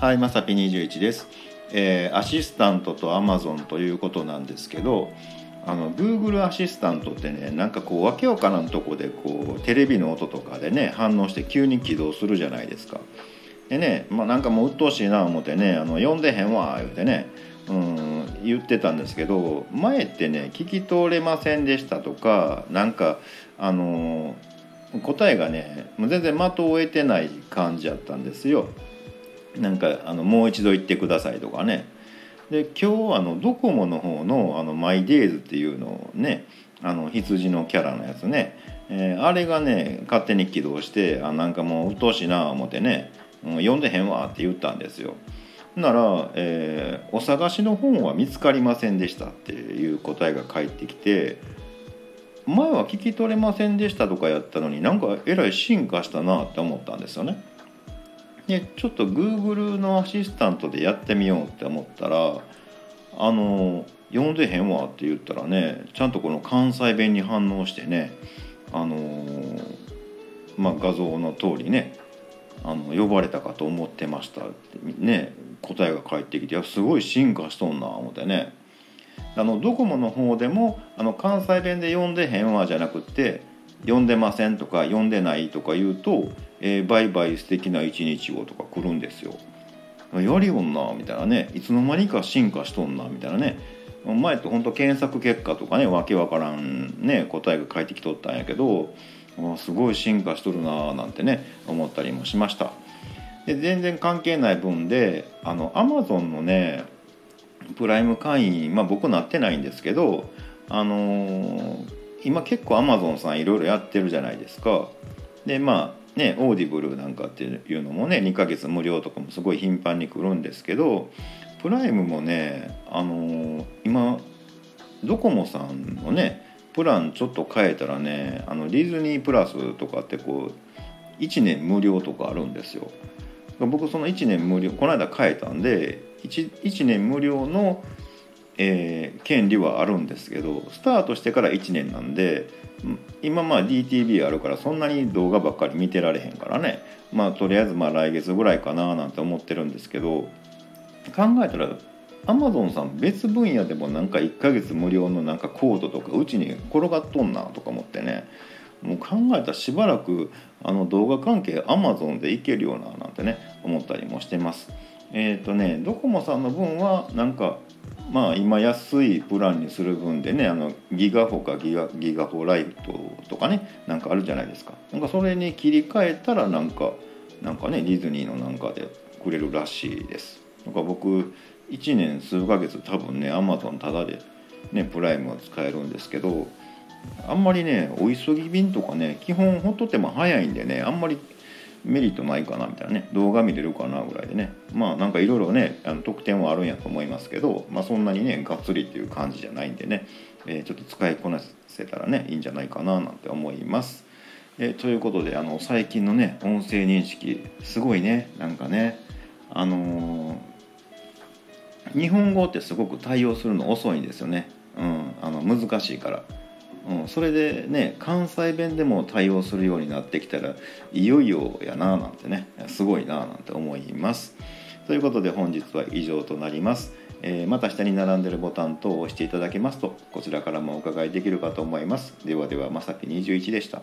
はい、まさぴ21です、えー、アシスタントとアマゾンということなんですけど、あの Google アシスタントってね、なんかこうわけわからんとこでこうテレビの音とかでね反応して急に起動するじゃないですか。でね、まあなんかもう鬱陶しいな思ってね、あの読んでへんわ言うてね、うん、言ってたんですけど、前ってね聞き取れませんでしたとか、なんかあの答えがね全然的を得てない感じやったんですよ。なんかあのもう一度言ってくださいとかねで今日あのドコモの方のあのマイデイズっていうのをねあの羊のキャラのやつね、えー、あれがね勝手に起動してあなんかもう鬱陶しいな思ってね、うん、読んでへんわって言ったんですよ。なら、えー、お探しの本は見つかりませんでしたっていう答えが返ってきて前は聞き取れませんでしたとかやったのになんかえらい進化したなって思ったんですよね。でちょっと Google のアシスタントでやってみようって思ったらあの読んでへんわって言ったらねちゃんとこの関西弁に反応してねあのまあ、画像の通りねあの呼ばれたかと思ってましたってね答えが返ってきてすごい進化しとんな思ってね。あのドコモの方でもあの関西弁で読んでへんわじゃなくって読んでませんとか読んでないとか言うとえー、バイバイ素敵な一日をとか来るんですよ。やりよんなみたいなね。いつの間にか進化しとんなみたいなね。前って本当検索結果とかねわけわからんね答えが返ってきとったんやけどすごい進化しとるななんてね思ったりもしました。で全然関係ない分であのアマゾンのねプライム会員まあ僕なってないんですけどあのー、今結構アマゾンさんいろいろやってるじゃないですかでまあね、オーディブルなんかっていうのもね2ヶ月無料とかもすごい頻繁に来るんですけどプライムもねあのー、今ドコモさんのねプランちょっと変えたらねあのディズニープラスとかってこう1年無料とかあるんですよ。僕その1年無料この間変えたんで 1, 1年無料の、えー、権利はあるんですけどスタートしてから1年なんで今まあ DTV あるからそんなに動画ばっかり見てられへんからねまあとりあえずまあ来月ぐらいかななんて思ってるんですけど考えたらアマゾンさん別分野でもなんか1ヶ月無料のなんかコードとかうちに転がっとんなとか思ってねもう考えたらしばらくあの動画関係アマゾンでいけるようななんてね思ったりもしてます。えっ、ー、とねドコモさんの分はなんかまあ今安いプランにする分でねあのギガホかギガギガホライトとかねなんかあるじゃないですか。なんかそれに切り替えたらなんかなんかねディズニーのなんかでくれるらしいです。なんか僕1年数ヶ月多分ねアマゾンタダでねプライムを使えるんですけどあんまりねお急ぎ便とかね基本ほっとっても早いんでねあんまりメリットないかなみたいなね動画見れるかなぐらいでねまあなんかいろいろねあの特典はあるんやと思いますけど、まあ、そんなにねがっつりっていう感じじゃないんでね、えー、ちょっと使いこなせたらねいいんじゃないかななんて思います。え、ということであの最近のね音声認識すごいねなんかねあのー、日本語ってすごく対応するの遅いんですよね、うん、あの難しいから。うん、それでね関西弁でも対応するようになってきたらいよいよやななんてねすごいななんて思います。ということで本日は以上となります。えー、また下に並んでるボタン等を押していただけますとこちらからもお伺いできるかと思います。ではではまさき21でした。